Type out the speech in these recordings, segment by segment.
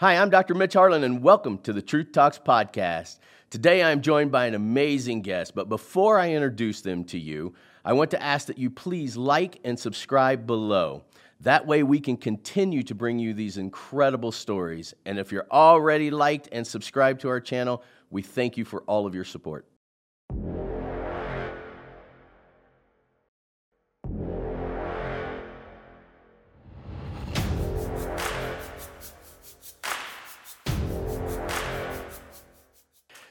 Hi, I'm Dr. Mitch Harlan, and welcome to the Truth Talks podcast. Today I'm joined by an amazing guest, but before I introduce them to you, I want to ask that you please like and subscribe below. That way we can continue to bring you these incredible stories. And if you're already liked and subscribed to our channel, we thank you for all of your support.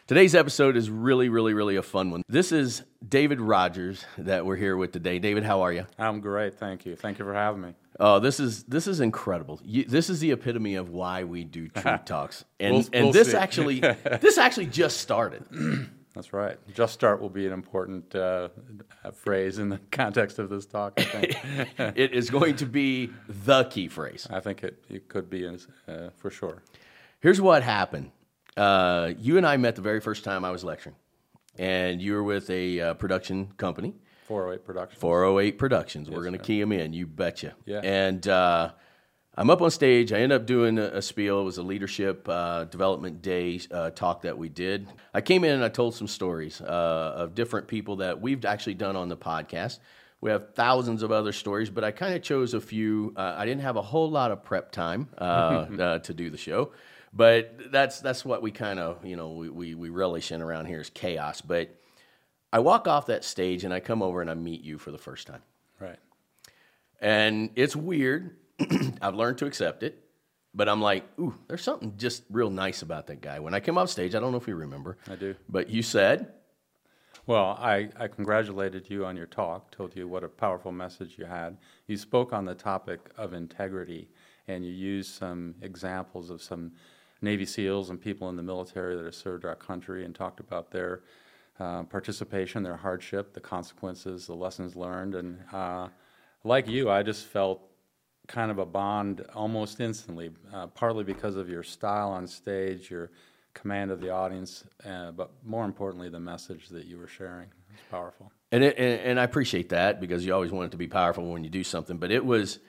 Today's episode is really, really, really a fun one. This is David Rogers that we're here with today. David, how are you? I'm great, thank you. Thank you for having me. Oh, this is this is incredible. You, this is the epitome of why we do Truth Talks, and We'll- and we'll this see. actually this actually just started. That's right. Just start will be an important uh, phrase in the context of this talk. I think. it is going to be the key phrase. I think it, it could be uh, for sure. Here's what happened. Uh, you and I met the very first time I was lecturing, and you were with a uh, production company, 408 Productions. 408 Productions. We're going to key them in, you betcha. Yeah. And uh, I'm up on stage. I end up doing a, a spiel. It was a leadership uh, development day uh, talk that we did. I came in and I told some stories uh, of different people that we've actually done on the podcast. We have thousands of other stories, but I kind of chose a few. Uh, I didn't have a whole lot of prep time uh, uh, to do the show, but that's that's what we kind of you know we, we we relish in around here is chaos. But I walk off that stage and I come over and I meet you for the first time. Right. And it's weird. I've learned to accept it. But I'm like, ooh, there's something just real nice about that guy. When I came off stage, I don't know if you remember. I do. But you said, Well, I, I congratulated you on your talk, told you what a powerful message you had. You spoke on the topic of integrity, and you used some examples of some Navy SEALs and people in the military that have served our country and talked about their uh, participation, their hardship, the consequences, the lessons learned. And uh, like you, I just felt kind of a bond almost instantly, uh, partly because of your style on stage, your command of the audience, uh, but more importantly, the message that you were sharing. It's powerful. and, it, and and I appreciate that because you always want it to be powerful when you do something. But it was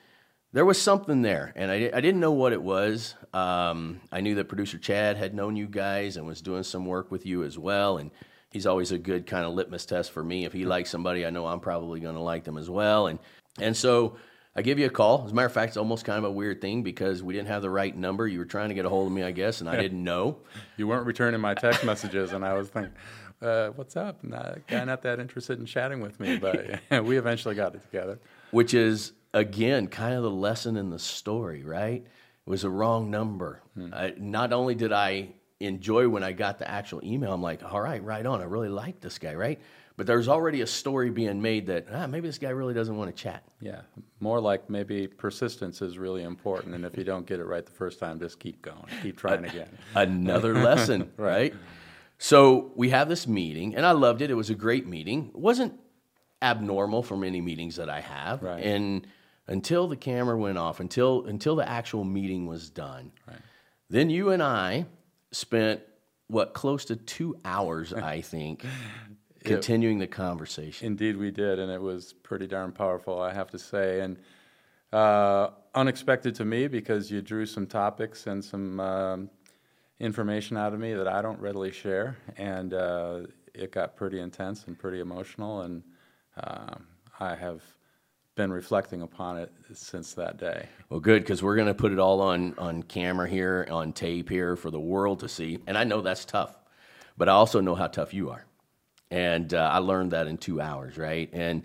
there was something there, and I, I didn't know what it was. Um, I knew that producer Chad had known you guys and was doing some work with you as well, and he's always a good kind of litmus test for me. If he likes somebody, I know I'm probably going to like them as well, and and so. I give you a call. As a matter of fact, it's almost kind of a weird thing because we didn't have the right number. You were trying to get a hold of me, I guess, and I didn't know. You weren't returning my text messages, and I was thinking, uh, "What's up?" Not, guy not that interested in chatting with me, but we eventually got it together. which is again kind of the lesson in the story, right? It was a wrong number. I, not only did I enjoy when I got the actual email, I'm like, all right, right on. I really like this guy, right? But there's already a story being made that ah, maybe this guy really doesn't want to chat. Yeah, more like maybe persistence is really important, and if you don't get it right the first time, just keep going, keep trying again. Another lesson, right? So we have this meeting, and I loved it. It was a great meeting. It wasn't abnormal from any meetings that I have. Right. And until the camera went off, until until the actual meeting was done, Right. then you and I spent what close to two hours, I think, continuing the conversation. Indeed, we did, and it was pretty darn powerful, I have to say, and uh, unexpected to me because you drew some topics and some um, information out of me that I don't readily share, and uh, it got pretty intense and pretty emotional, and um I have been reflecting upon it since that day. Well, good because we're going to put it all on on camera here, on tape here for the world to see. And I know that's tough, but I also know how tough you are. And uh, I learned that in two hours, right? And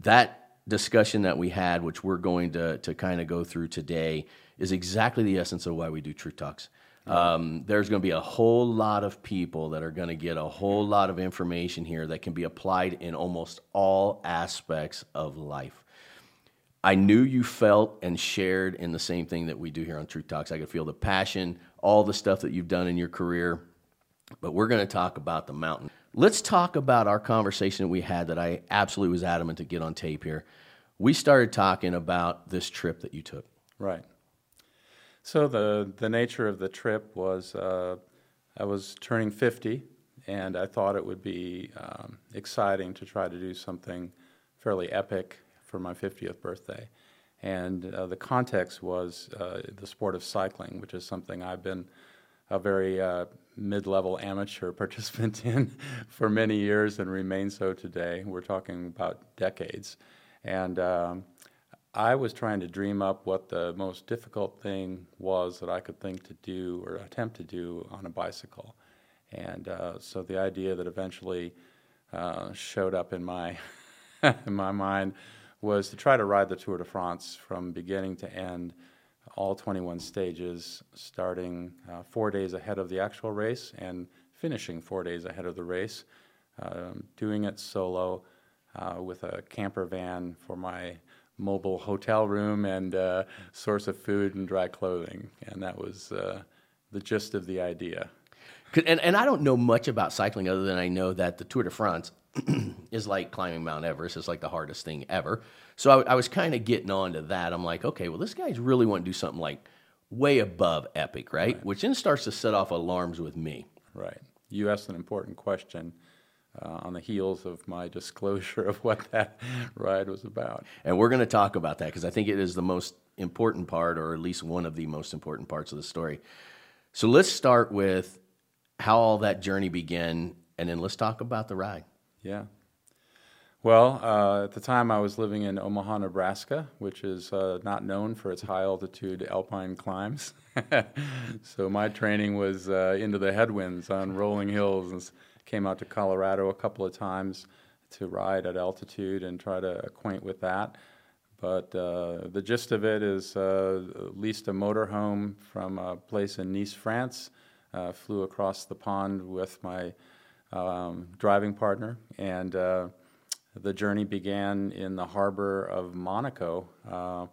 that discussion that we had, which we're going to to kind of go through today, is exactly the essence of why we do Truth Talks. Um, there's going to be a whole lot of people that are going to get a whole lot of information here that can be applied in almost all aspects of life. I knew you felt and shared in the same thing that we do here on Truth Talks. I could feel the passion, all the stuff that you've done in your career. But we're going to talk about the mountain. Let's talk about our conversation that we had that I absolutely was adamant to get on tape here. We started talking about this trip that you took. Right. So the the nature of the trip was uh, I was turning 50, and I thought it would be um, exciting to try to do something fairly epic for my 50th birthday. And uh, the context was uh, the sport of cycling, which is something I've been a very uh, mid level amateur participant in for many years and remain so today. We're talking about decades. And um, I was trying to dream up what the most difficult thing was that I could think to do or attempt to do on a bicycle. And uh, so the idea that eventually uh, showed up in my in my mind was to try to ride the Tour de France from beginning to end, all 21 stages, starting uh, four days ahead of the actual race and finishing four days ahead of the race, um, doing it solo uh, with a camper van for my mobile hotel room and uh, source of food and dry clothing. And that was uh, the gist of the idea. And, and I don't know much about cycling other than I know that the Tour de France is like climbing Mount Everest. It's like the hardest thing ever. So I, I was kind of getting on to that. I'm like, okay, well, this guy's really wanting to do something like way above epic, right? right? Which then starts to set off alarms with me. Right. You asked an important question uh, on the heels of my disclosure of what that ride was about. And we're going to talk about that because I think it is the most important part, or at least one of the most important parts of the story. So let's start with how all that journey began, and then let's talk about the ride. Yeah. Well, uh, at the time I was living in Omaha, Nebraska, which is uh, not known for its high altitude alpine climbs. so my training was uh, into the headwinds on rolling hills and came out to Colorado a couple of times to ride at altitude and try to acquaint with that. But uh, the gist of it is uh, leased a motorhome from a place in Nice, France, uh, flew across the pond with my um, driving partner, and uh, the journey began in the harbor of Monaco uh,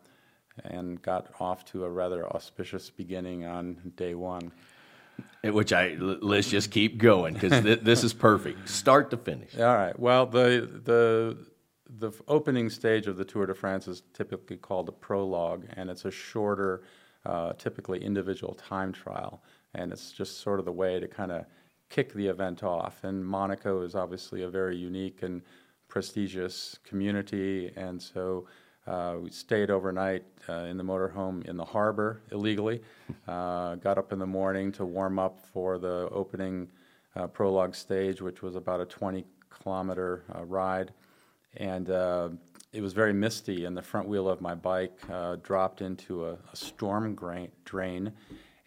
and got off to a rather auspicious beginning on day one. Which I let's just keep going because th- this is perfect, start to finish. All right. Well, the the the opening stage of the Tour de France is typically called a prologue, and it's a shorter, uh, typically individual time trial, and it's just sort of the way to kind of kick the event off. And Monaco is obviously a very unique and prestigious community, and so uh, we stayed overnight uh, in the motorhome in the harbor illegally. Uh, got up in the morning to warm up for the opening uh, prologue stage, which was about a 20 kilometer uh, ride. And uh, it was very misty, and the front wheel of my bike dropped into a, a storm drain.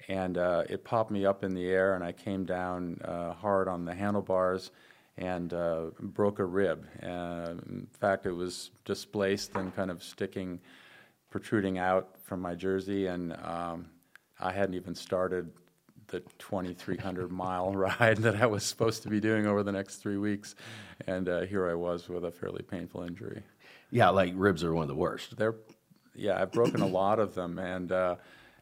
And it popped me up in the air, and I came down hard on the handlebars and uh, broke a rib. Uh, in fact, it was displaced and kind of sticking, protruding out from my jersey, and um, I hadn't even started the 2,300 mile ride that I was supposed to be doing over the next three weeks, and uh, here I was with a fairly painful injury. Yeah, like ribs are one of the worst. They're, yeah, I've broken a lot of them, and.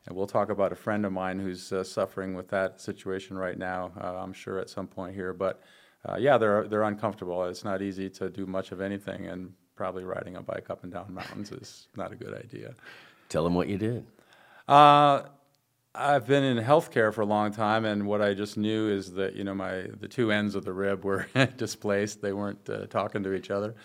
And we'll talk about a friend of mine who's uh, suffering with that situation right now, uh, I'm sure, at some point here. But uh, yeah, they're they're uncomfortable. It's not easy to do much of anything, and probably riding a bike up and down mountains is not a good idea. Tell them what you did. Uh, I've been in healthcare for a long time, and what I just knew is that you know my the two ends of the rib were displaced; they weren't uh, talking to each other,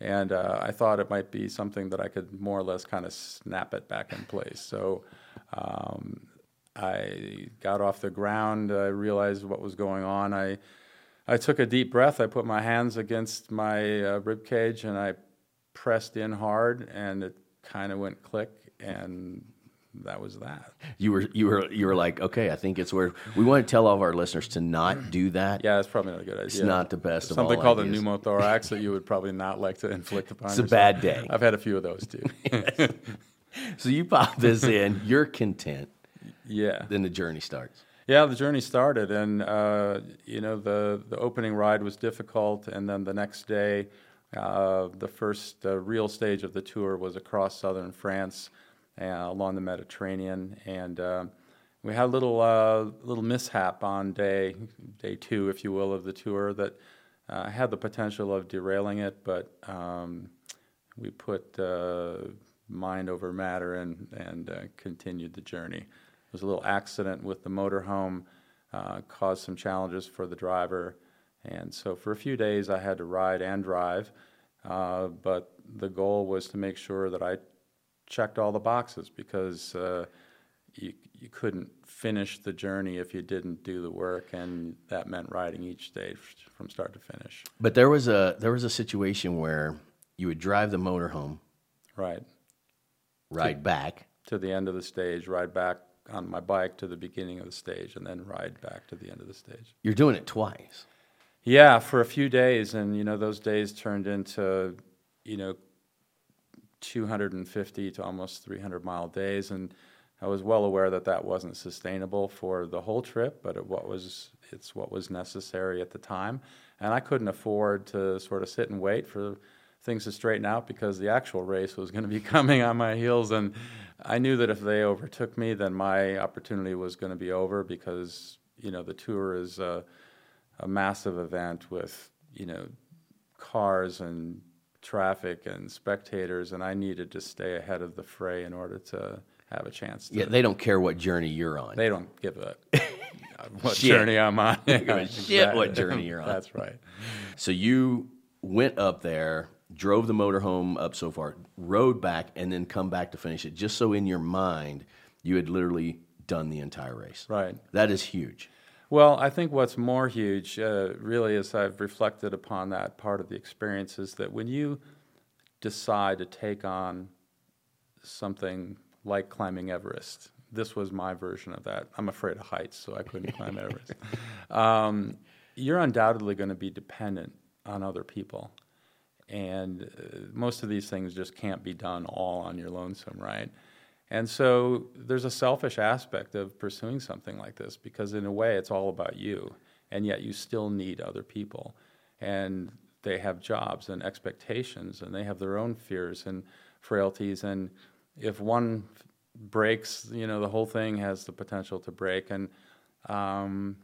and uh, I thought it might be something that I could more or less kind of snap it back in place. So. Um, I got off the ground. I realized what was going on. I I took a deep breath. I put my hands against my uh, rib cage and I pressed in hard, and it kind of went click, and that was that. You were you were you were like, okay, I think it's where we want to tell all of our listeners to not do that. Yeah, it's probably not a good idea. It's not the best. Of all. Something called ideas. a pneumothorax that you would probably not like to inflict upon. It's yourself. a bad day. I've had a few of those too. so you pop this in, you're content. Yeah. Then the journey starts. Yeah, the journey started, and uh, you know the the opening ride was difficult, and then the next day, uh, the first uh, real stage of the tour was across southern France, uh, along the Mediterranean, and uh, we had a little uh, little mishap on day day two, if you will, of the tour that had the potential of derailing it, but um, we put mind over matter and and continued the journey There was a little accident with the motorhome, uh, caused some challenges for the driver. And so for a few days, I had to ride and drive. Uh, but the goal was to make sure that I checked all the boxes because uh, you you couldn't finish the journey if you didn't do the work, and that meant riding each stage from start to finish. But there was a there was a situation where you would drive the motorhome, Right ride back, to the end of the stage, ride back on my bike to the beginning of the stage, and then ride back to the end of the stage. You're doing it twice. Yeah, for a few days, and you know those days turned into, you know, 250 to almost 300 mile days, and I was well aware that that wasn't sustainable for the whole trip, but it what was it's what was necessary at the time, and I couldn't afford to sort of sit and wait for things to straighten out because the actual race was going to be coming on my heels, and I knew that if they overtook me, then my opportunity was going to be over because you know the tour is a, a massive event with you know cars and traffic and spectators, and I needed to stay ahead of the fray in order to have a chance. To, Yeah, they don't care what journey you're on. they don't give a what Shit. journey I'm on. give a shit what journey you're on. That's right. So you went up there, drove the motorhome up so far, rode back, and then come back to finish it. Just so in your mind, you had literally done the entire race. Right. That is huge. Well, I think what's more huge, uh, really, as I've reflected upon that part of the experience, is that when you decide to take on something like climbing Everest, this was my version of that. I'm afraid of heights, so I couldn't climb Everest. Um, you're undoubtedly going to be dependent on other people. And uh, most of these things just can't be done all on your lonesome, right? And so there's a selfish aspect of pursuing something like this because, in a way, it's all about you, and yet you still need other people. And they have jobs and expectations, and they have their own fears and frailties. And if one breaks, you know, the whole thing has the potential to break. And um,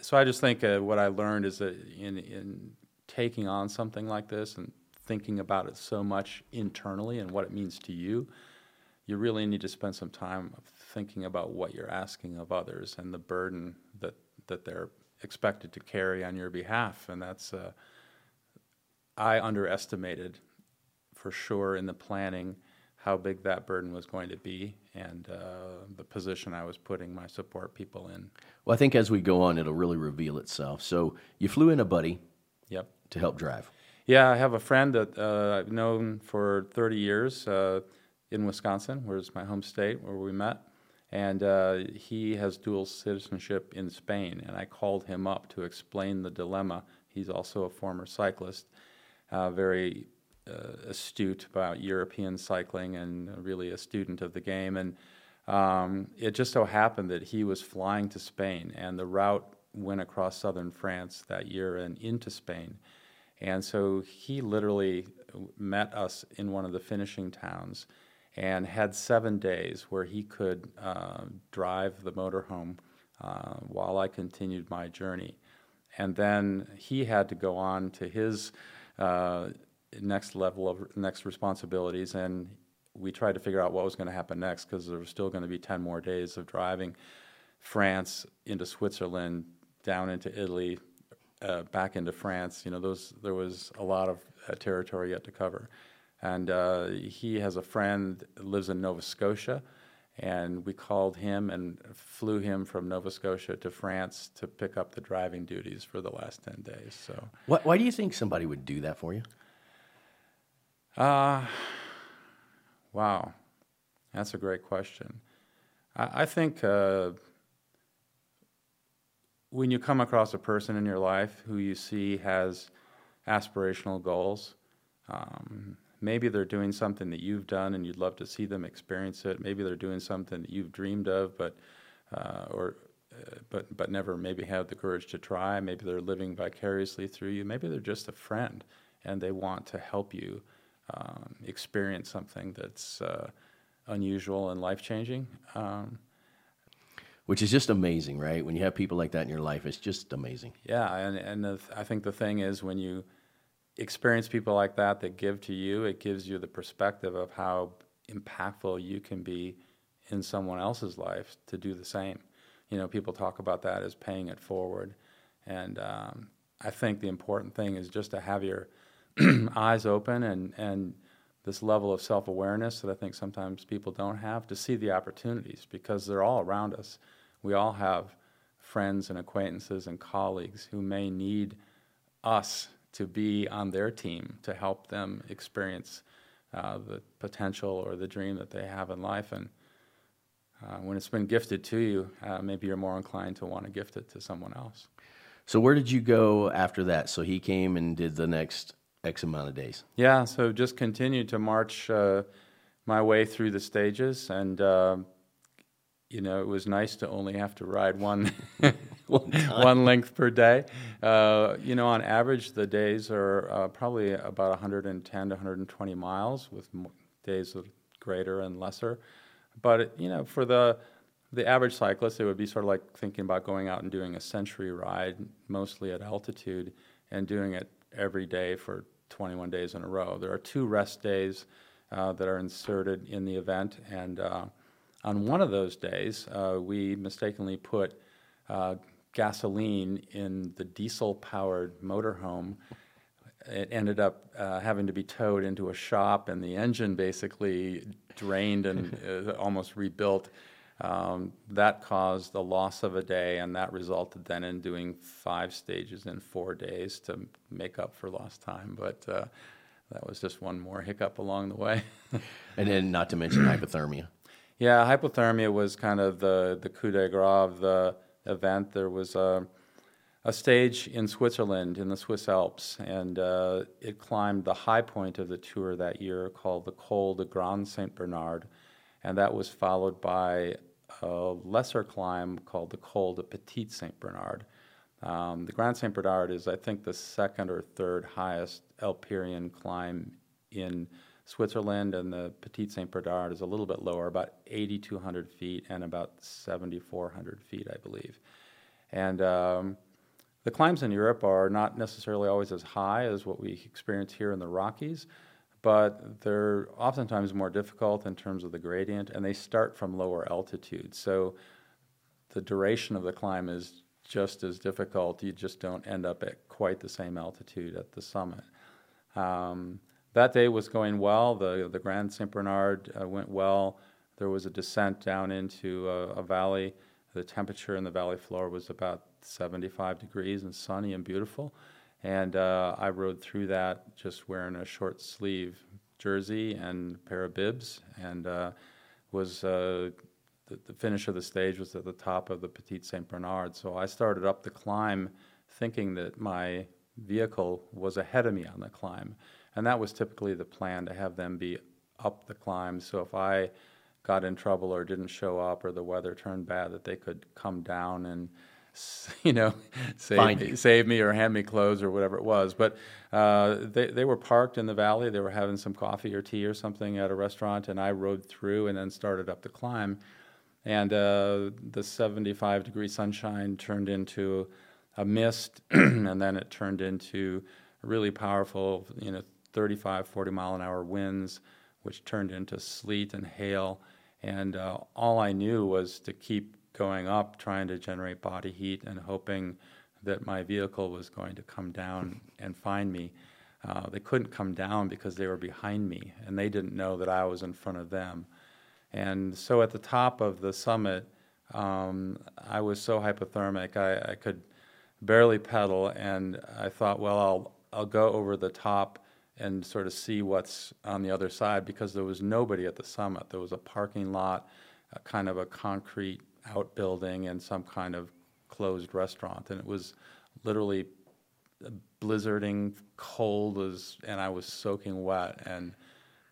so I just think uh, what I learned is that in, in taking on something like this and thinking about it so much internally and what it means to you, you really need to spend some time thinking about what you're asking of others and the burden that, that they're expected to carry on your behalf. And that's, uh, I underestimated for sure in the planning how big that burden was going to be and uh, the position I was putting my support people in. Well, I think as we go on, it'll really reveal itself. So you flew in a buddy Yep. To help drive. Yeah, I have a friend that uh, I've known for 30 years uh, in Wisconsin, where's my home state, where we met. And uh, he has dual citizenship in Spain. And I called him up to explain the dilemma. He's also a former cyclist, uh, very uh, astute about European cycling and really a student of the game. And um, it just so happened that he was flying to Spain, and the route went across southern France that year and into Spain. And so he literally met us in one of the finishing towns and had seven days where he could uh, drive the motorhome uh, while I continued my journey. And then he had to go on to his uh, next level of next responsibilities, and we tried to figure out what was going to happen next because there was still going to be 10 more days of driving France into Switzerland, down into Italy, uh, back into France. You know, those there was a lot of uh, territory yet to cover. And uh, he has a friend lives in Nova Scotia, and we called him and flew him from Nova Scotia to France to pick up the driving duties for the last ten days. So, Why, why do you think somebody would do that for you? uh, wow, that's a great question. I, I think. When you come across a person in your life who you see has aspirational goals, um, maybe they're doing something that you've done and you'd love to see them experience it. Maybe they're doing something that you've dreamed of, but uh, or uh, but but never maybe had the courage to try. Maybe they're living vicariously through you. Maybe they're just a friend and they want to help you um, experience something that's uh, unusual and life changing. Um, Which is just amazing, right? When you have people like that in your life, it's just amazing. Yeah, and and the, I think the thing is when you experience people like that that give to you, it gives you the perspective of how impactful you can be in someone else's life to do the same. You know, people talk about that as paying it forward, and um, I think the important thing is just to have your eyes open and and this level of self awareness that I think sometimes people don't have to see the opportunities because they're all around us. We all have friends and acquaintances and colleagues who may need us to be on their team to help them experience uh, the potential or the dream that they have in life. And uh, when it's been gifted to you, uh, maybe you're more inclined to want to gift it to someone else. So where did you go after that? So he came and did the next X amount of days. Yeah, so just continued to march uh, my way through the stages, and uh, you know it was nice to only have to ride one one length per day. Uh, you know, on average, the days are uh, probably about 110 to 120 miles, with days of greater and lesser. But you know, for the the average cyclist, it would be sort of like thinking about going out and doing a century ride, mostly at altitude, and doing it every day for 21 days in a row. There are two rest days uh, that are inserted in the event, and uh, on one of those days, uh, we mistakenly put uh, gasoline in the diesel-powered motorhome. It ended up uh, having to be towed into a shop, and the engine basically drained and uh, almost rebuilt. Um, that caused the loss of a day, and that resulted then in doing five stages in four days to make up for lost time. But uh, that was just one more hiccup along the way. and then, not to mention hypothermia. Yeah, hypothermia was kind of the, the coup de grace of the event. There was a, a stage in Switzerland, in the Swiss Alps, and uh, it climbed the high point of the tour that year called the Col de Grand Saint Bernard and that was followed by a lesser climb called the Col de Petit Saint Bernard. Um, the Grand Saint Bernard is, I think, the second or third highest Alperian climb in Switzerland, and the Petit Saint Bernard is a little bit lower, about 8,200 feet and about 7,400 feet, I believe. And um, the climbs in Europe are not necessarily always as high as what we experience here in the Rockies, but they're oftentimes more difficult in terms of the gradient, and they start from lower altitude. So the duration of the climb is just as difficult. You just don't end up at quite the same altitude at the summit. Um, that day was going well. The, the Grand St. Bernard uh, went well. There was a descent down into a, a valley. The temperature in the valley floor was about 75 degrees and sunny and beautiful. And uh, I rode through that just wearing a short sleeve jersey and a pair of bibs, and uh, was uh, the, the, finish of the stage was at the top of the Petit Saint Bernard. So I started up the climb, thinking that my vehicle was ahead of me on the climb, and that was typically the plan to have them be up the climb. So if I got in trouble or didn't show up or the weather turned bad, that they could come down and you know, save me, save me or hand me clothes or whatever it was. But uh, they, they were parked in the valley. They were having some coffee or tea or something at a restaurant, and I rode through and then started up the climb. And uh, the 75 degree sunshine turned into a mist, and then it turned into really powerful, you know, 35, 40 mile an hour winds, which turned into sleet and hail. And uh, all I knew was to keep going up, trying to generate body heat and hoping that my vehicle was going to come down and find me. Uh, they couldn't come down because they were behind me, and they didn't know that I was in front of them. And so at the top of the summit, um, I was so hypothermic, I, I, could barely pedal, and I thought, well, I'll, I'll go over the top and sort of see what's on the other side because there was nobody at the summit. There was a parking lot, a kind of a concrete outbuilding and some kind of closed restaurant. And it was literally blizzarding cold as, and I was soaking wet and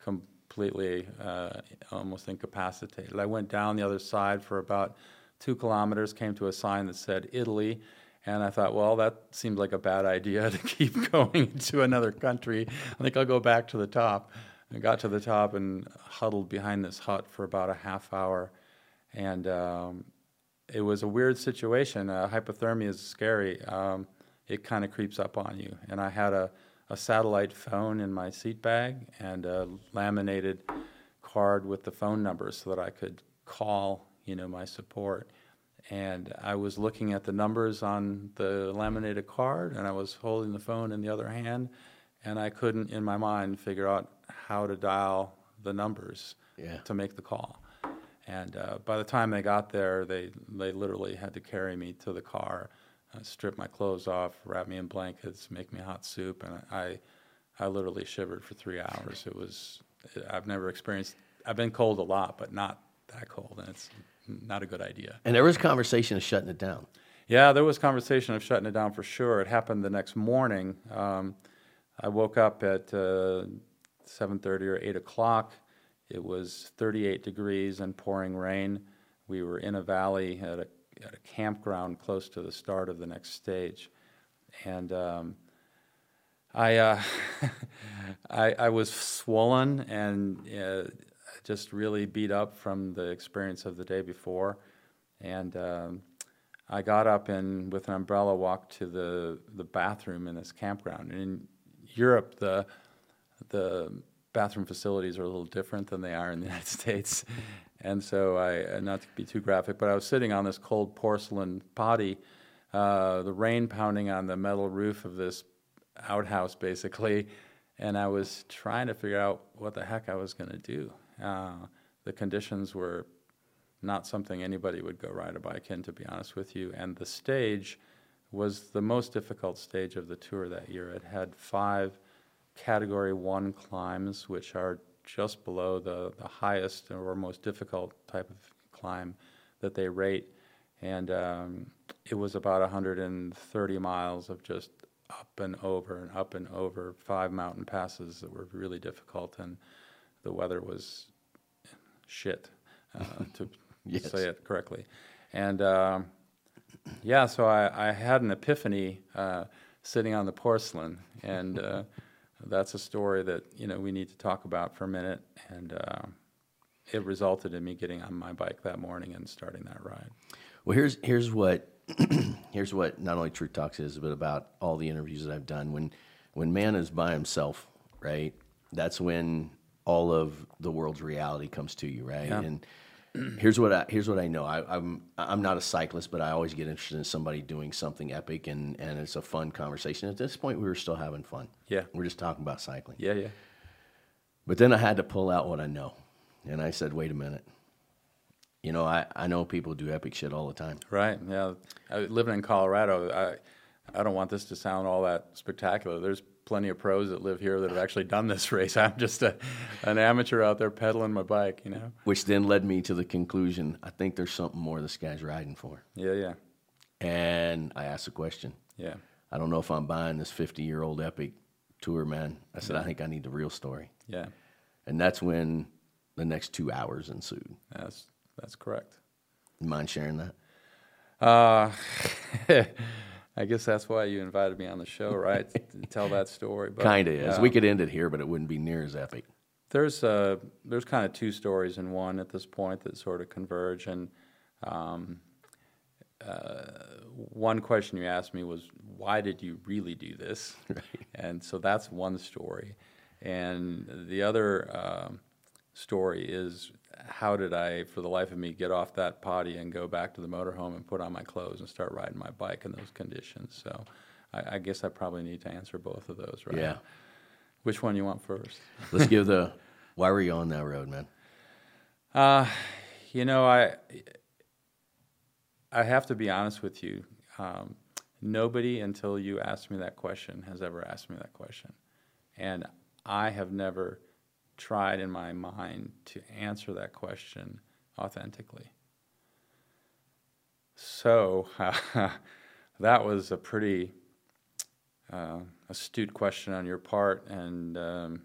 completely uh, almost incapacitated. I went down the other side for about two kilometers, came to a sign that said Italy, and I thought, well, that seems like a bad idea to keep going to another country. I think I'll go back to the top. I got to the top and huddled behind this hut for about a half hour and um, it was a weird situation. Uh, hypothermia is scary. Um, it kind of creeps up on you. And I had a, a satellite phone in my seat bag and a laminated card with the phone number so that I could call, you know, my support. And I was looking at the numbers on the laminated card, and I was holding the phone in the other hand, and I couldn't, in my mind, figure out how to dial the numbers Yeah. to make the call. And uh, by the time they got there, they they literally had to carry me to the car, uh, strip my clothes off, wrap me in blankets, make me hot soup, and I I literally shivered for three hours. It was I've never experienced. I've been cold a lot, but not that cold, and it's not a good idea. And there was conversation of shutting it down. Yeah, there was conversation of shutting it down for sure. It happened the next morning. Um, I woke up at uh, 7:30 or 8 o'clock. It was 38 degrees and pouring rain. We were in a valley at a, at a campground close to the start of the next stage, and um, I, uh, I I was swollen and uh, just really beat up from the experience of the day before, and. Um, I got up and with an umbrella walked to the, the bathroom in this campground. And in Europe, the the bathroom facilities are a little different than they are in the United States. And so I, not to be too graphic, but I was sitting on this cold porcelain potty, uh, the rain pounding on the metal roof of this outhouse, basically, and I was trying to figure out what the heck I was going to do. Uh, the conditions were not something anybody would go ride a bike in, to be honest with you. And the stage was the most difficult stage of the tour that year. It had five category one climbs, which are just below the, the highest or most difficult type of climb that they rate. And um, it was about 130 miles of just up and over and up and over five mountain passes that were really difficult. And the weather was shit, uh, to Yes. say it correctly. And um, yeah, so I, I had an epiphany uh, sitting on the porcelain, and uh, that's a story that you know we need to talk about for a minute. And uh, it resulted in me getting on my bike that morning and starting that ride. Well, here's here's what here's what not only Truth Talks is, but about all the interviews that I've done. When when man is by himself, right? That's when all of the world's reality comes to you, right? Yeah. And here's what I here's what I know. I, I'm I'm not a cyclist, but I always get interested in somebody doing something epic, and and it's a fun conversation. At this point, we were still having fun. Yeah. we're just talking about cycling. Yeah, yeah, But then I had to pull out what I know, and I said, wait a minute. You know, I, I know people do epic shit all the time. right. Yeah, I, living in Colorado, I I don't want this to sound all that spectacular. There's plenty of pros that live here that have actually done this race. I'm just a, an amateur out there pedaling my bike, you know. Which then led me to the conclusion I think there's something more this guy's riding for. Yeah, yeah, And I asked a question. yeah. I don't know if I'm buying this 50 year old epic tour, man. I said, I think I need the real story. Yeah, And that's when the next two hours ensued. that's that's correct. You mind sharing that? Uh, I guess that's why you invited me on the show, right? to tell that story. But, Kind of is. yeah. We could end it here, but it wouldn't be near as epic. There's uh, there's kind of two stories in one at this point that sort of converge, and um, uh, one question you asked me was, "Why did you really do this?" Right. And so that's one story, and the other um, story is, how did I, for the life of me, get off that potty and go back to the motorhome and put on my clothes and start riding my bike in those conditions? So, I, I guess I probably need to answer both of those, right? Yeah. Which one you want first? Let's give the why were you on that road, man? Uh, you know, I I have to be honest with you. Um, nobody until you asked me that question has ever asked me that question, and I have never tried in my mind to answer that question authentically. So that was a pretty uh, astute question on your part, and um,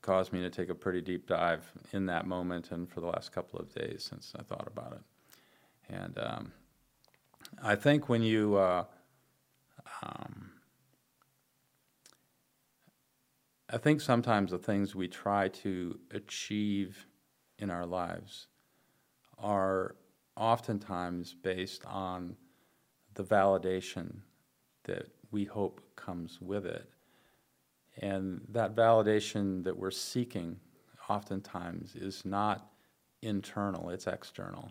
caused me to take a pretty deep dive in that moment and for the last couple of days since I thought about it. And um, I think when you uh, um, I think sometimes the things we try to achieve in our lives are oftentimes based on the validation that we hope comes with it. And that validation that we're seeking oftentimes is not internal, it's external.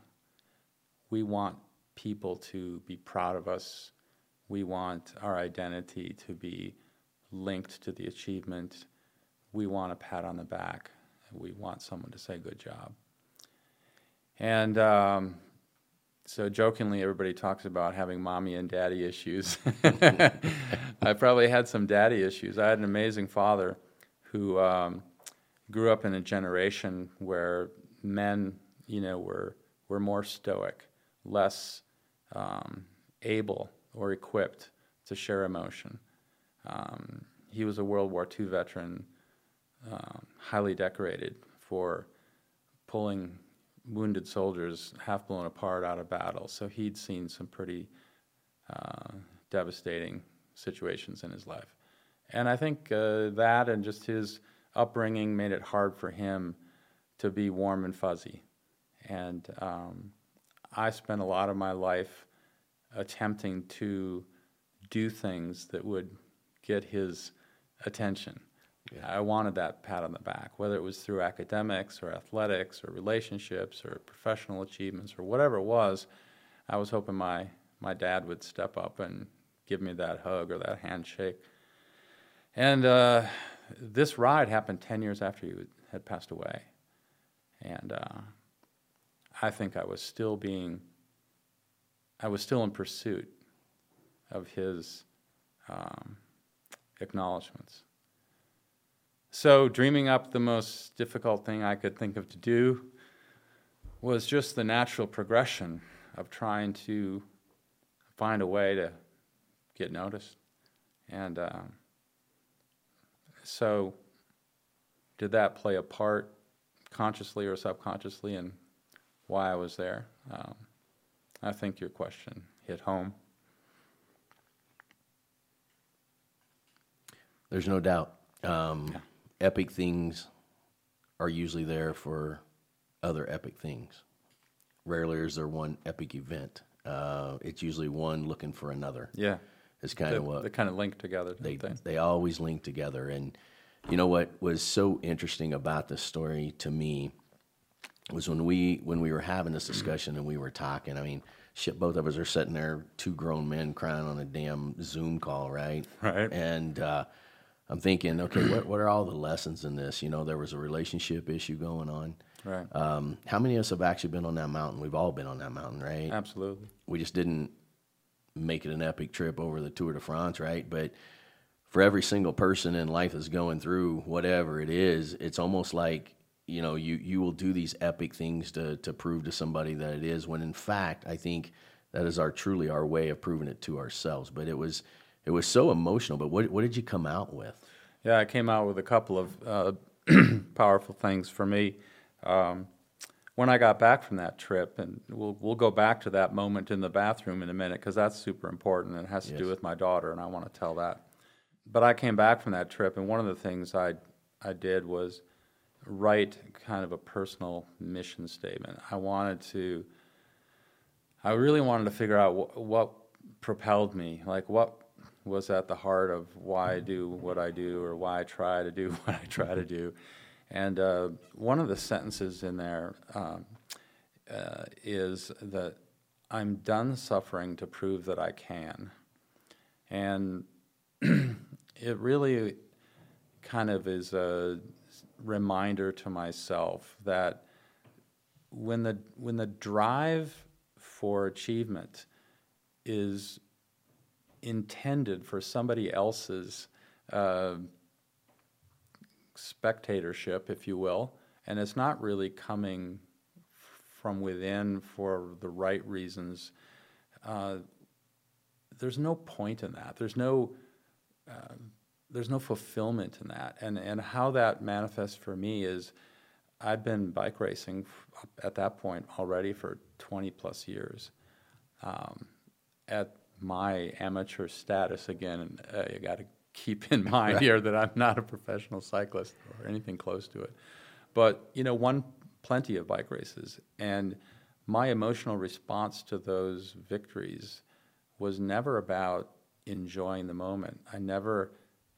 We want people to be proud of us. We want our identity to be linked to the achievement. We want a pat on the back. We want someone to say good job. And um, so jokingly, everybody talks about having mommy and daddy issues. I probably had some daddy issues. I had an amazing father who um, grew up in a generation where men, you know, were were more stoic, less um, able or equipped to share emotion. Um, he was a World War II veteran, um, highly decorated for pulling wounded soldiers half blown apart out of battle. So he'd seen some pretty uh, devastating situations in his life. And I think uh, that and just his upbringing made it hard for him to be warm and fuzzy. And um, I spent a lot of my life attempting to do things that would get his attention. Yeah. I wanted that pat on the back, whether it was through academics or athletics or relationships or professional achievements or whatever it was. I was hoping my, my dad would step up and give me that hug or that handshake. And uh, this ride happened 10 years after he had passed away. And uh, I think I was still being, I was still in pursuit of his um, acknowledgments. So, dreaming up the most difficult thing I could think of to do was just the natural progression of trying to find a way to get noticed. And um, so, did that play a part consciously or subconsciously in why I was there? Um, I think your question hit home. There's no doubt. Um, yeah. Epic things are usually there for other epic things. Rarely is there one epic event. Uh, it's usually one looking for another. Yeah, it's kind of what they kind of link together. They they? they always link together, and you know what was so interesting about this story to me was when we when we were having this discussion and we were talking. I mean, shit, both of us are sitting there, two grown men crying on a damn Zoom call, right? Right. And uh, I'm thinking, okay, what, what are all the lessons in this? You know, there was a relationship issue going on. Right. Um, how many of us have actually been on that mountain? We've all been on that mountain, right? Absolutely. We just didn't make it an epic trip over the Tour de France, right? But for every single person in life that's going through whatever it is, it's almost like you know you you will do these epic things to to prove to somebody that it is. When in fact, I think that is our truly our way of proving it to ourselves. But it was it was so emotional. But what what did you come out with? Yeah, I came out with a couple of uh, powerful things for me. Um, when I got back from that trip, and we'll we'll go back to that moment in the bathroom in a minute because that's super important and it has to yes. do with my daughter, and I want to tell that. But I came back from that trip, and one of the things I I did was write kind of a personal mission statement. I wanted to. I really wanted to figure out wh- what propelled me, like what was at the heart of why I do what I do or why I try to do what I try to do. And uh, one of the sentences in there um, uh, is that I'm done suffering to prove that I can. And it really kind of is a reminder to myself that when the when the drive for achievement is intended for somebody else's uh, spectatorship, if you will, and it's not really coming from within for the right reasons. Uh, there's no point in that. There's no uh, there's no fulfillment in that. And and how that manifests for me is I've been bike racing at that point already for 20 plus years. Um, at my amateur status again, uh, you got to keep in mind right. here that I'm not a professional cyclist or anything close to it. But you know, won plenty of bike races, and my emotional response to those victories was never about enjoying the moment. I never,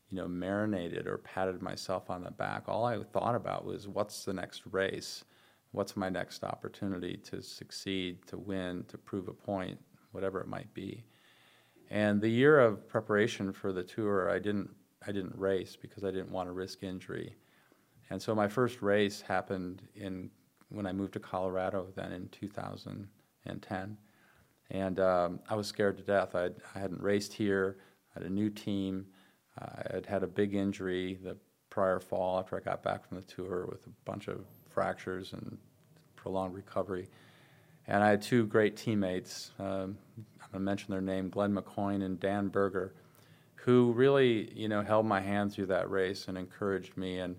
you know, marinated or patted myself on the back. All I thought about was what's the next race? What's my next opportunity to succeed, to win, to prove a point, whatever it might be. And the year of preparation for the tour, I didn't I didn't race because I didn't want to risk injury. And so my first race happened in when I moved to Colorado then in 2010. And um, I was scared to death. I'd, I hadn't raced here, I had a new team. I had had a big injury the prior fall after I got back from the tour with a bunch of fractures and prolonged recovery. And I had two great teammates. Um, I'm to mention their name, Glenn McCoyne and Dan Berger, who really, you know, held my hand through that race and encouraged me and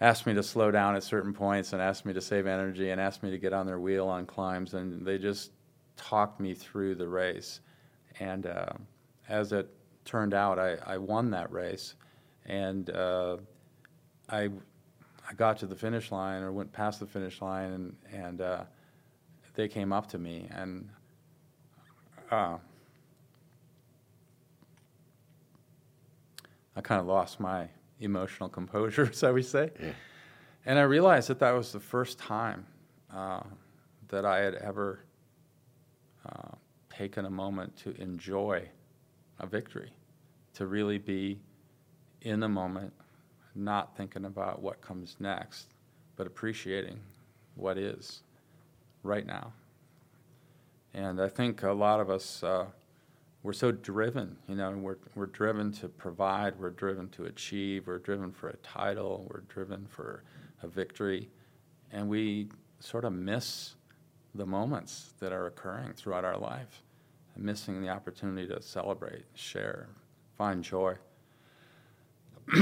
asked me to slow down at certain points and asked me to save energy and asked me to get on their wheel on climbs. And they just talked me through the race. And uh, as it turned out, I, I won that race. And uh, I, I got to the finish line or went past the finish line, and, and uh, they came up to me. And uh, I kind of lost my emotional composure, so we say. Yeah. And I realized that that was the first time uh, that I had ever uh, taken a moment to enjoy a victory, to really be in the moment, not thinking about what comes next, but appreciating what is right now. And I think a lot of us, uh, we're so driven, you know, we're, we're driven to provide, we're driven to achieve, we're driven for a title, we're driven for a victory, and we sort of miss the moments that are occurring throughout our life, missing the opportunity to celebrate, share, find joy.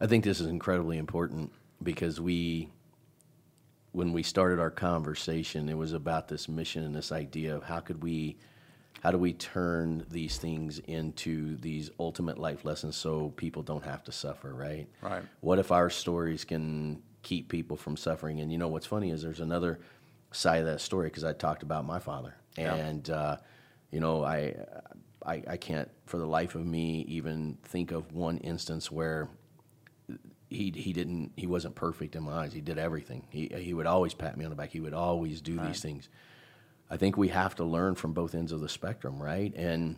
I think this is incredibly important because we, when we started our conversation, it was about this mission and this idea of how could we, how do we turn these things into these ultimate life lessons so people don't have to suffer, right? Right. What if our stories can keep people from suffering? And you know what's funny is there's another side of that story because I talked about my father, Yeah. and uh, you know I, I I can't for the life of me even think of one instance where he he didn't he wasn't perfect in my eyes. He did everything. He he would always pat me on the back. He would always do these things. I think we have to learn from both ends of the spectrum, right? And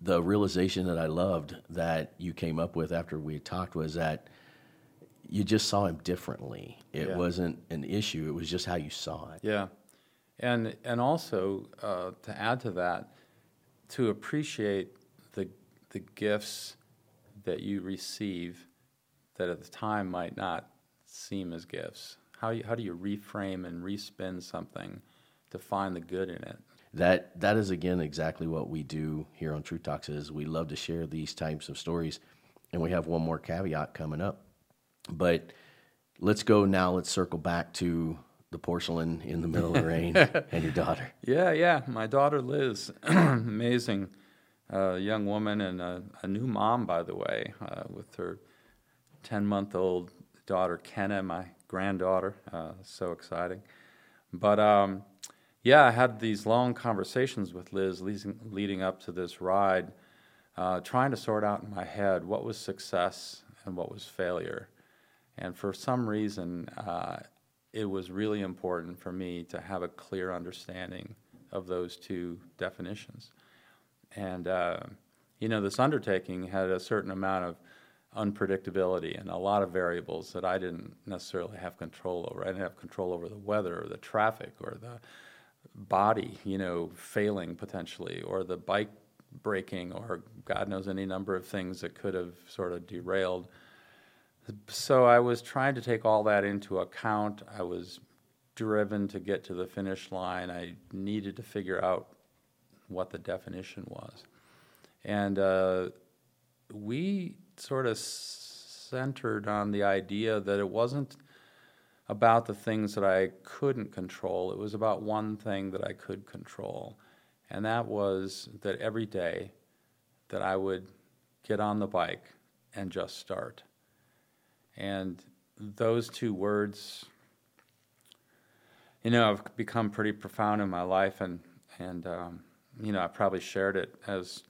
the realization that I loved that you came up with after we talked was that you just saw him differently. It Yeah. wasn't an issue. It was just how you saw it. Yeah, and and also uh, to add to that, to appreciate the the gifts that you receive that at the time might not seem as gifts. How you, how do you reframe and respin something to find the good in it? That that is again exactly what we do here on True Talks. Is we love to share these types of stories, and we have one more caveat coming up. But let's go now. Let's circle back to the porcelain in the middle of the rain and your daughter. Yeah, yeah. My daughter Liz, amazing uh, young woman and a, a new mom, by the way, uh, with her 10 month old daughter Kenna, my granddaughter. Uh, so exciting. But um, yeah, I had these long conversations with Liz leading, up to this ride, uh, trying to sort out in my head what was success and what was failure. And for some reason, uh, it was really important for me to have a clear understanding of those two definitions. And, uh, you know, this undertaking had a certain amount of unpredictability and a lot of variables that I didn't necessarily have control over. I didn't have control over the weather or the traffic or the body, you know, failing potentially or the bike breaking or God knows any number of things that could have sort of derailed. So I was trying to take all that into account. I was driven to get to the finish line. I needed to figure out what the definition was. And uh, we sort of centered on the idea that it wasn't about the things that I couldn't control, it was about one thing that I could control. And that was that every day that I would get on the bike and just start. And those two words, you know, have become pretty profound in my life, and and um, you know, I probably shared it as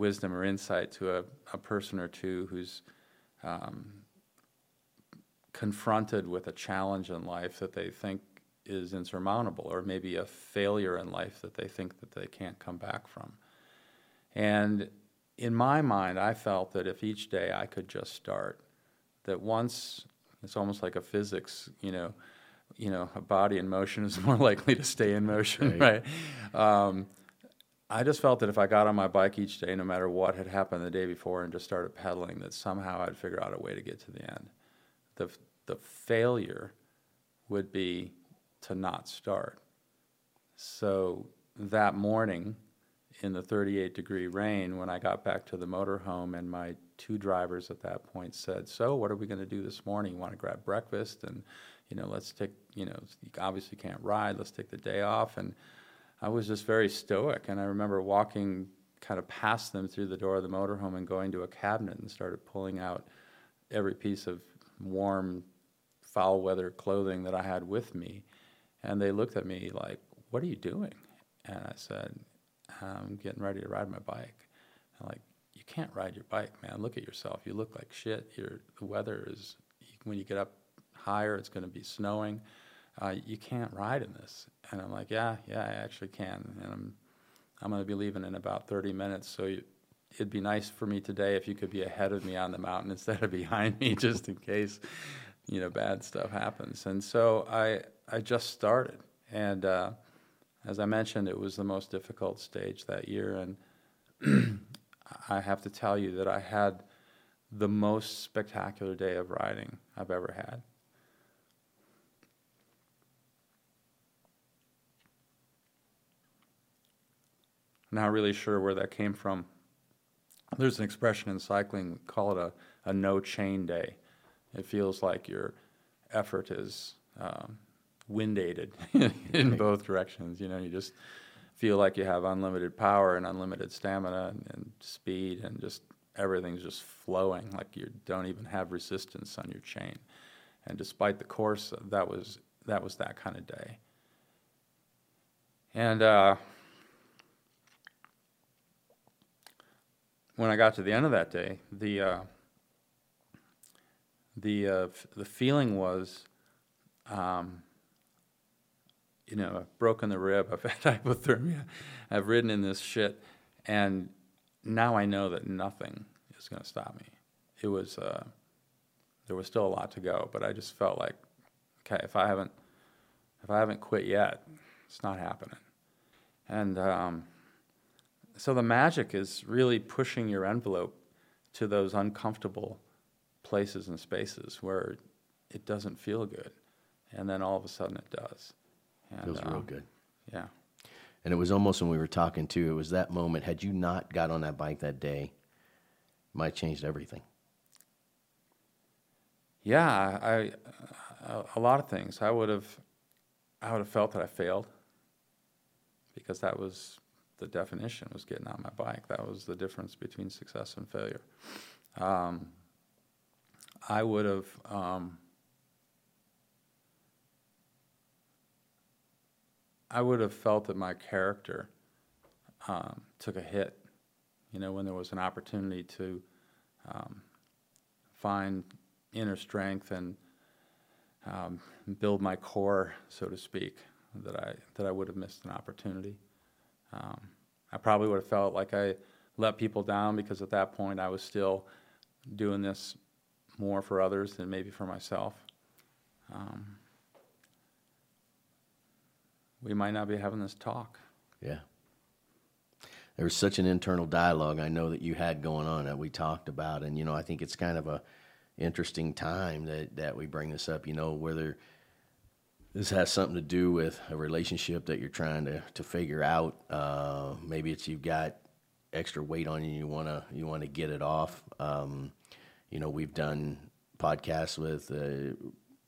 wisdom or insight to a, a person or two who's um, confronted with a challenge in life that they think is insurmountable, or maybe a failure in life that they think that they can't come back from. And in my mind, I felt that if each day I could just start, that once it's almost like a physics, you know, you know, a body in motion is more likely to stay in motion, right? right? Um, I just felt that if I got on my bike each day, no matter what had happened the day before, and just started pedaling, that somehow I'd figure out a way to get to the end. The the failure would be to not start. So that morning, in the 38 degree rain, when I got back to the motorhome, and my two drivers at that point said, "So, what are we going to do this morning? You want to grab breakfast and, you know, let's take, you know, obviously can't ride. Let's take the day off." And I was just very stoic, and I remember walking kind of past them through the door of the motorhome and going to a cabinet and started pulling out every piece of warm, foul weather clothing that I had with me. And they looked at me like, What are you doing? And I said, I'm getting ready to ride my bike. And like, you can't ride your bike, man. Look at yourself. You look like shit. Your, the weather is, when you get up higher, it's going to be snowing uh, you can't ride in this. And I'm like, yeah, yeah, I actually can. And I'm, I'm going to be leaving in about 30 minutes. So you, it'd be nice for me today if you could be ahead of me on the mountain instead of behind me, just in case, you know, bad stuff happens. And so I, I just started. And uh, as I mentioned, it was the most difficult stage that year. And I have to tell you that I had the most spectacular day of riding I've ever had. Not really sure where that came from. There's an expression in cycling, call it a, a no chain day. It feels like your effort is um, wind aided in both directions. You know, you just feel like you have unlimited power and unlimited stamina and, and speed, and just everything's just flowing like you don't even have resistance on your chain. And despite the course, that was that was that kind of day. And uh, when I got to the end of that day, the uh, the uh, f- the feeling was, um, you know, I've broken the rib, I've had hypothermia, I've ridden in this shit, and now I know that nothing is going to stop me. It was uh, there was still a lot to go, but I just felt like, okay, if I haven't if I haven't quit yet, it's not happening, and. Um, so the magic is really pushing your envelope to those uncomfortable places and spaces where it doesn't feel good, and then all of a sudden it does. And, Feels um, real good. Yeah. And it was almost when we were talking too. It was that moment. Had you not got on that bike that day, might have changed everything. Yeah, I, I a lot of things. I would have, I would have felt that I failed because that was the definition was getting on my bike. That was the difference between success and failure. Um, I would have. Um, I would have felt that my character um, took a hit, you know, when there was an opportunity to um, find inner strength and um, build my core, so to speak, that I that I would have missed an opportunity. Um, I probably would have felt like I let people down because at that point I was still doing this more for others than maybe for myself. Um, we might not be having this talk. Yeah. There was such an internal dialogue I know that you had going on that we talked about, and you know I think it's kind of a interesting time that that we bring this up. You know whether this has something to do with a relationship that you're trying to, to figure out. Uh, maybe it's you've got extra weight on you. You wanna you wanna get it off. Um, you know, we've done podcasts with uh,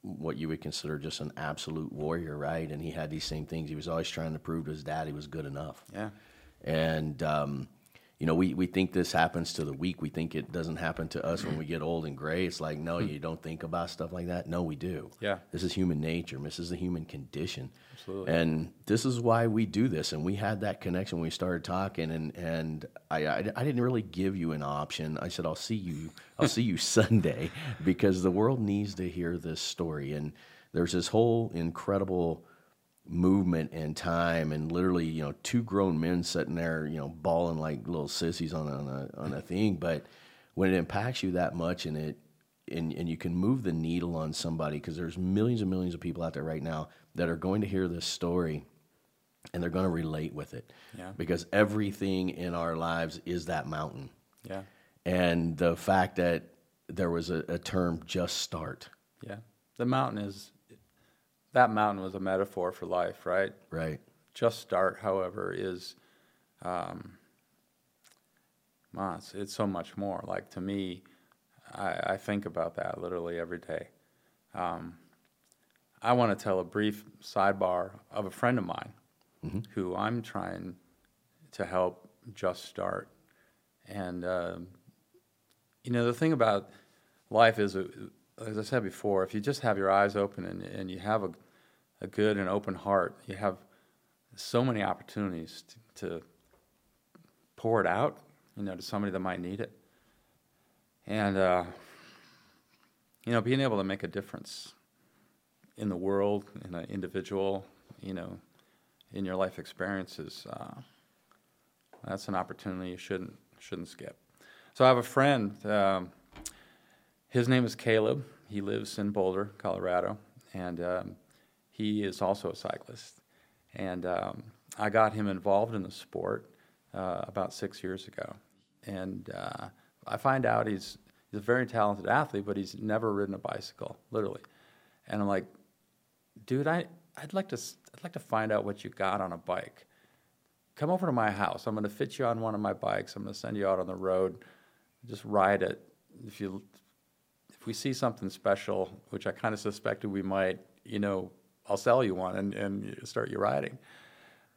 what you would consider just an absolute warrior, right? And he had these same things. He was always trying to prove to his dad he was good enough. Yeah. And um, you know, we, we think this happens to the weak. We think it doesn't happen to us when we get old and gray. It's like, no, hmm. you don't think about stuff like that. No, we do. Yeah. This is human nature. This is the human condition. Absolutely. And this is why we do this. And we had that connection when we started talking. And, and I, I, I didn't really give you an option. I said, I'll see you. I'll see you Sunday because the world needs to hear this story. And there's this whole incredible movement and time and literally you know two grown men sitting there you know bawling like little sissies on a, on a, on a thing but when it impacts you that much and it and, and you can move the needle on somebody because there's millions and millions of people out there right now that are going to hear this story and they're going to relate with it Yeah. because everything in our lives is that mountain Yeah. and the fact that there was a, a term just start Yeah. The mountain is, that mountain was a metaphor for life, right? right Just start, however, is, um, it's, it's so much more. Like to me, I, I think about that literally every day. Um, I want to tell a brief sidebar of a friend of mine who I'm trying to help just start. And, um you know, the thing about life is, uh, as I said before, if you just have your eyes open and, and you have a, a good and open heart, you have so many opportunities to, to pour it out, you know, to somebody that might need it. And, uh, you know, being able to make a difference in the world, in an individual, you know, in your life experiences, uh, that's an opportunity you shouldn't shouldn't skip. So I have a friend. Um, his name is Caleb. He lives in Boulder, Colorado, and um, he is also a cyclist. And um, I got him involved in the sport uh, about six years ago. And uh, I find out he's he's a very talented athlete, but he's never ridden a bicycle, literally. And I'm like, dude, I I'd like to I'd like to find out what you got on a bike. Come over to my house. I'm going to fit you on one of my bikes. I'm going to send you out on the road. Just ride it. If you if we see something special, which I kind of suspected we might, you know, I'll sell you one and, and start you riding.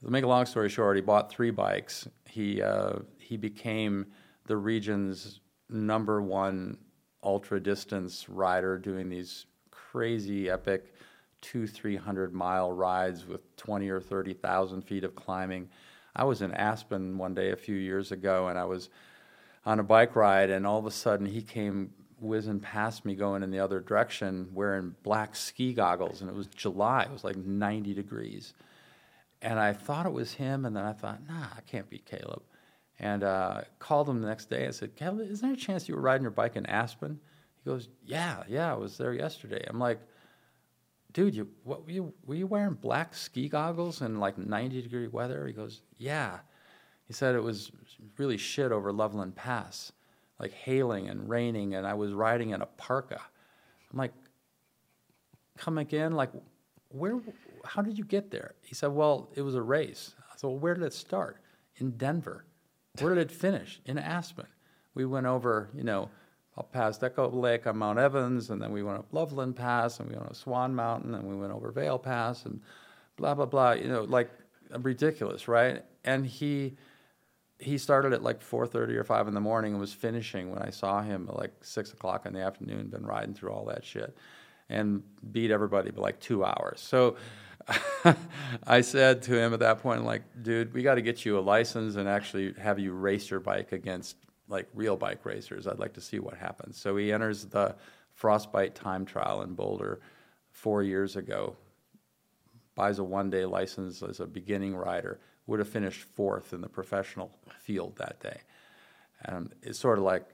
To make a long story short, he bought three bikes. He uh, he became the region's number one ultra distance rider, doing these crazy epic two three hundred mile rides with twenty or thirty thousand feet of climbing. I was in Aspen one day a few years ago, and I was on a bike ride, and all of a sudden he came whizzing past me going in the other direction wearing black ski goggles, and it was July. It was like 90 degrees. And I thought it was him, and then I thought, nah, it can't be Caleb. And uh, called him the next day. I said, Caleb, is there a chance you were riding your bike in Aspen? He goes, yeah, yeah, I was there yesterday. I'm like, dude, you what were you were you wearing black ski goggles in like 90 degree weather? He goes, yeah. He said it was really shit over Loveland Pass, like hailing and raining, and I was riding in a parka. I'm like, come again? Like, where? How did you get there? He said, well, it was a race. I said, well, where did it start? In Denver. Where did it finish? In Aspen. We went over, you know, up past Echo Lake on Mount Evans, and then we went up Loveland Pass, and we went up Swan Mountain, and we went over Vail Pass, and blah blah blah. You know, like ridiculous, right? And he he started at like 4.30 or 5 in the morning and was finishing when i saw him at like 6 o'clock in the afternoon been riding through all that shit and beat everybody by like two hours. So i said to him at that point like dude we got to get you a license and actually have you race your bike against like real bike racers. I'd like to see what happens. So he enters the frostbite time trial in boulder four years ago buys a one day license as a beginning rider, would have finished fourth in the professional field that day. And it's sort of like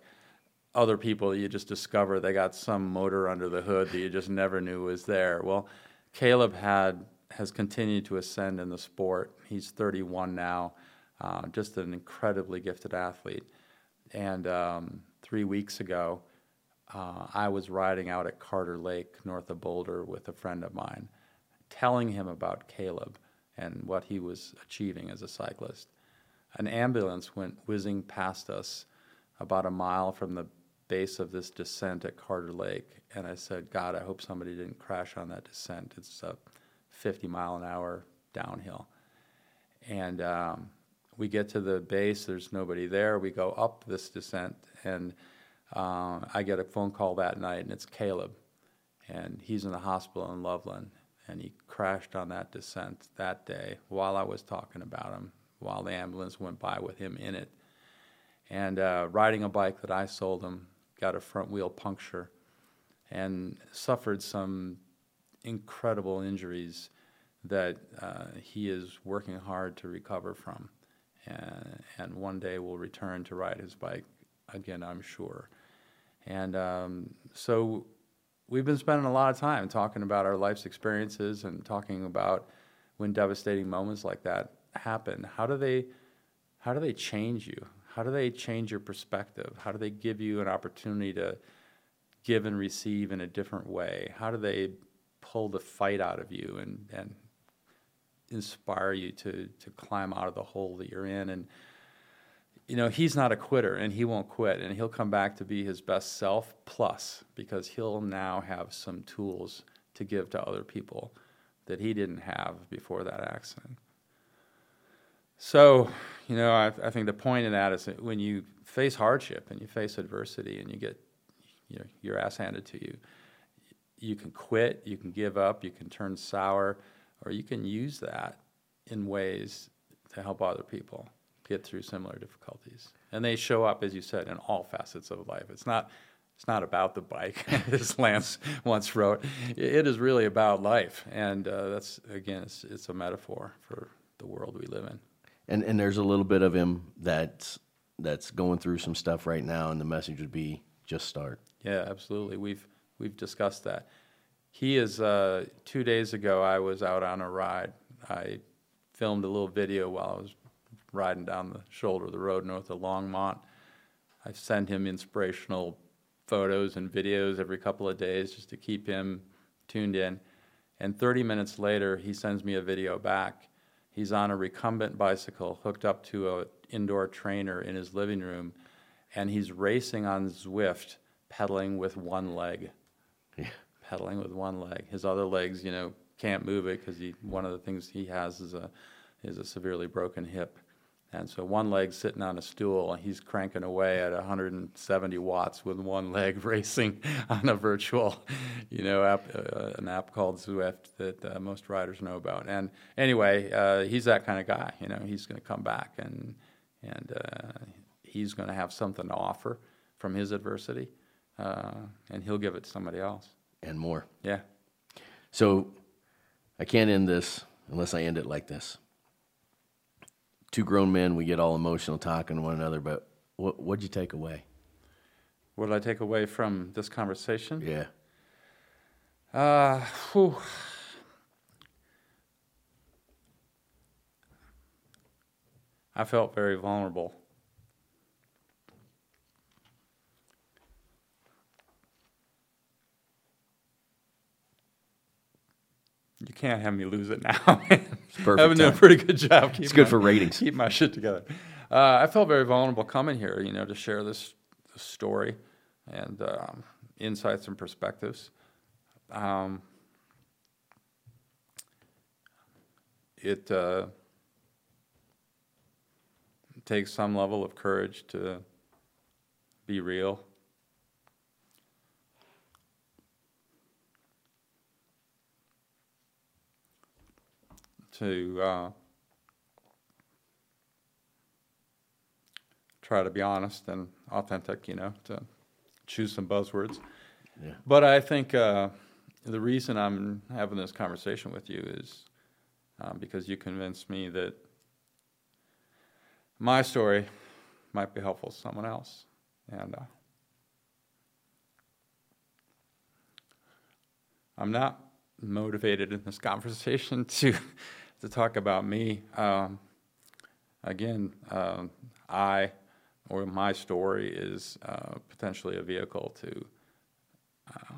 other people you just discover they got some motor under the hood that you just never knew was there. Well, Caleb had has continued to ascend in the sport. He's 31 now, uh, just an incredibly gifted athlete. And um, three weeks ago, uh, I was riding out at Carter Lake, north of Boulder, with a friend of mine, telling him about Caleb and what he was achieving as a cyclist. An ambulance went whizzing past us about a mile from the base of this descent at Carter Lake, and I said, God, I hope somebody didn't crash on that descent. It's a 50 mile an hour downhill. And um, we get to the base, there's nobody there. We go up this descent, and uh, I get a phone call that night, and it's Caleb. And he's in the hospital in Loveland. And he crashed on that descent that day while I was talking about him, while the ambulance went by with him in it. And uh, riding a bike that I sold him, got a front wheel puncture, and suffered some incredible injuries that uh, he is working hard to recover from. And, and one day will return to ride his bike again, I'm sure. And um, so we've been spending a lot of time talking about our life's experiences and talking about when devastating moments like that happen. How do they, how do they change you? How do they change your perspective? How do they give you an opportunity to give and receive in a different way? How do they pull the fight out of you and, and inspire you to, to climb out of the hole that you're in? And, you know, he's not a quitter and he won't quit and he'll come back to be his best self plus because he'll now have some tools to give to other people that he didn't have before that accident. So, you know, I, I think the point in that is that when you face hardship and you face adversity and you get you know, your ass handed to you, you can quit, you can give up, you can turn sour, or you can use that in ways to help other people get through similar difficulties. And they show up, as you said, in all facets of life. It's not it's not about the bike, as Lance once wrote. It is really about life, and uh, that's again, it's, it's a metaphor for the world we live in and and there's a little bit of him that's that's going through some stuff right now, and the message would be just start. Yeah, absolutely. We've we've discussed that. He is uh, two days ago. I was out on a ride. I filmed a little video while I was riding down the shoulder of the road north of Longmont. I send him inspirational photos and videos every couple of days just to keep him tuned in. And 30 minutes later, he sends me a video back He's on a recumbent bicycle hooked up to an indoor trainer in his living room, and he's racing on Zwift, pedaling with one leg. Yeah. Pedaling with one leg. His other legs, you know, can't move it because he one of the things he has is a is a severely broken hip. And so one leg sitting on a stool, and he's cranking away at 170 watts with one leg racing on a virtual, you know, app, uh, an app called Zwift that uh, most riders know about. And anyway, uh, he's that kind of guy. You know, he's going to come back and and uh, he's going to have something to offer from his adversity, uh, and he'll give it to somebody else. And more. Yeah. So I can't end this unless I end it like this two grown men, we get all emotional talking to one another, but what, what'd you take away? What did I take away from this conversation? Yeah. Uh, whew. I felt very vulnerable. You can't have me lose it now. I've been doing a pretty good job. It's good my, for ratings. Keep my shit together. Uh, I felt very vulnerable coming here, you know, to share this, this story and um, insights and perspectives. Um, it uh, takes some level of courage to be real to uh, try to be honest and authentic, you know, to choose some buzzwords. Yeah. But I think uh, the reason I'm having this conversation with you is um, because you convinced me that my story might be helpful to someone else. And uh, I'm not motivated in this conversation to to talk about me. Um, again, uh, I or my story is uh, potentially a vehicle to uh,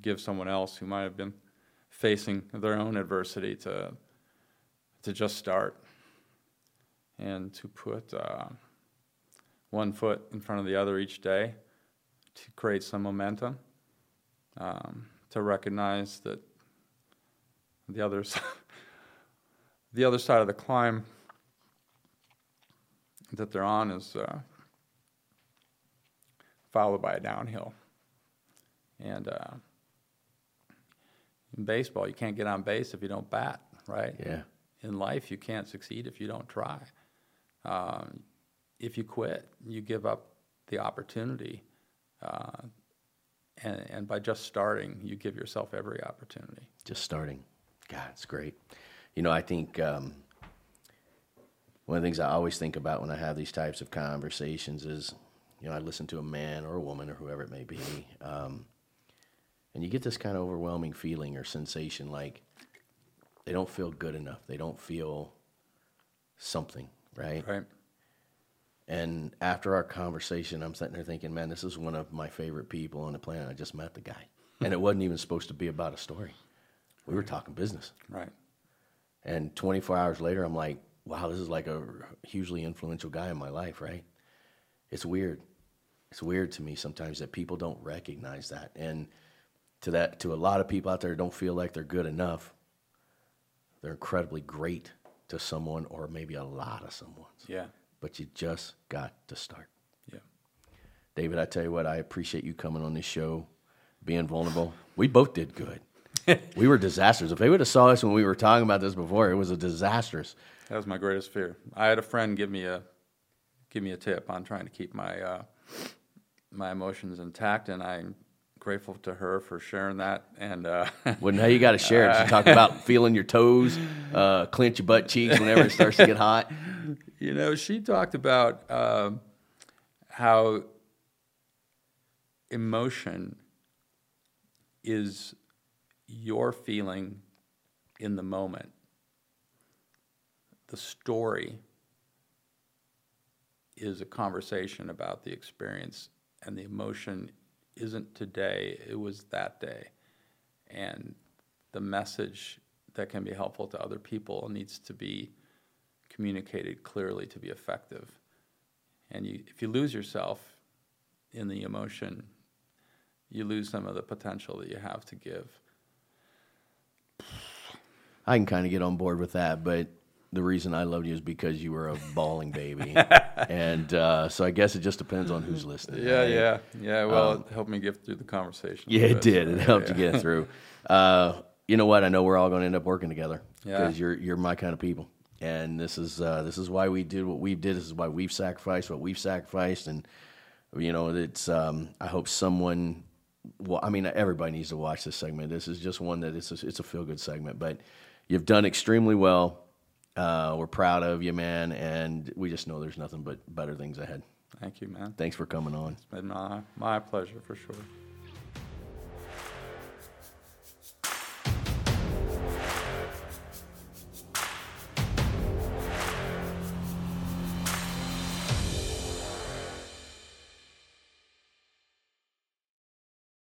give someone else who might have been facing their own adversity to to just start and to put uh, one foot in front of the other each day to create some momentum, um, to recognize that the others the other side of the climb that they're on is uh, followed by a downhill. And uh, in baseball, you can't get on base if you don't bat, right? Yeah. In life, you can't succeed if you don't try. Um, if you quit, you give up the opportunity. Uh, and, and by just starting, you give yourself every opportunity. Just starting. God, it's great. You know, I think um, one of the things I always think about when I have these types of conversations is, you know, I listen to a man or a woman or whoever it may be, um, and you get this kind of overwhelming feeling or sensation like they don't feel good enough. They don't feel something, right? Right. And after our conversation, I'm sitting there thinking, man, this is one of my favorite people on the planet. I just met the guy. and it wasn't even supposed to be about a story. We were talking business. Right. And 24 hours later, I'm like, wow, this is like a hugely influential guy in my life, right? It's weird. It's weird to me sometimes that people don't recognize that. And to that to a lot of people out there who don't feel like they're good enough, they're incredibly great to someone or maybe a lot of someone's. Yeah. But you just got to start. Yeah. David, I tell you what, I appreciate you coming on this show, being vulnerable. We both did good. We were disasters. If they would have saw us when we were talking about this before, it was a disastrous. That was my greatest fear. I had a friend give me a give me a tip on trying to keep my uh, my emotions intact, and I'm grateful to her for sharing that. And uh, well, now you got to share it. She talked about feeling your toes, uh, clench your butt cheeks whenever it starts to get hot. You know, she talked about uh, how emotion is your feeling in the moment. The story is a conversation about the experience, and the emotion isn't today, it was that day. And the message that can be helpful to other people needs to be communicated clearly to be effective. And you, if you lose yourself in the emotion, you lose some of the potential that you have to give. I can kind of get on board with that, but the reason I loved you is because you were a bawling baby, and uh, so I guess it just depends on who's listening. Yeah, right? yeah, yeah. Well, um, it helped me get through the conversation. Yeah, it did. It helped yeah. you get through. Uh, you know what? I know we're all going to end up working together because yeah. you're you're my kind of people, and this is uh, this is why we did what we did. This is why we've sacrificed what we've sacrificed, and you know, it's. Um, I hope someone. Well, I mean, everybody needs to watch this segment. This is just one that it's a, it's a feel good segment, but you've done extremely well uh, we're proud of you, man, and we just know there's nothing but better things ahead. Thank you, man. Thanks for coming on. It's been my, my pleasure for sure.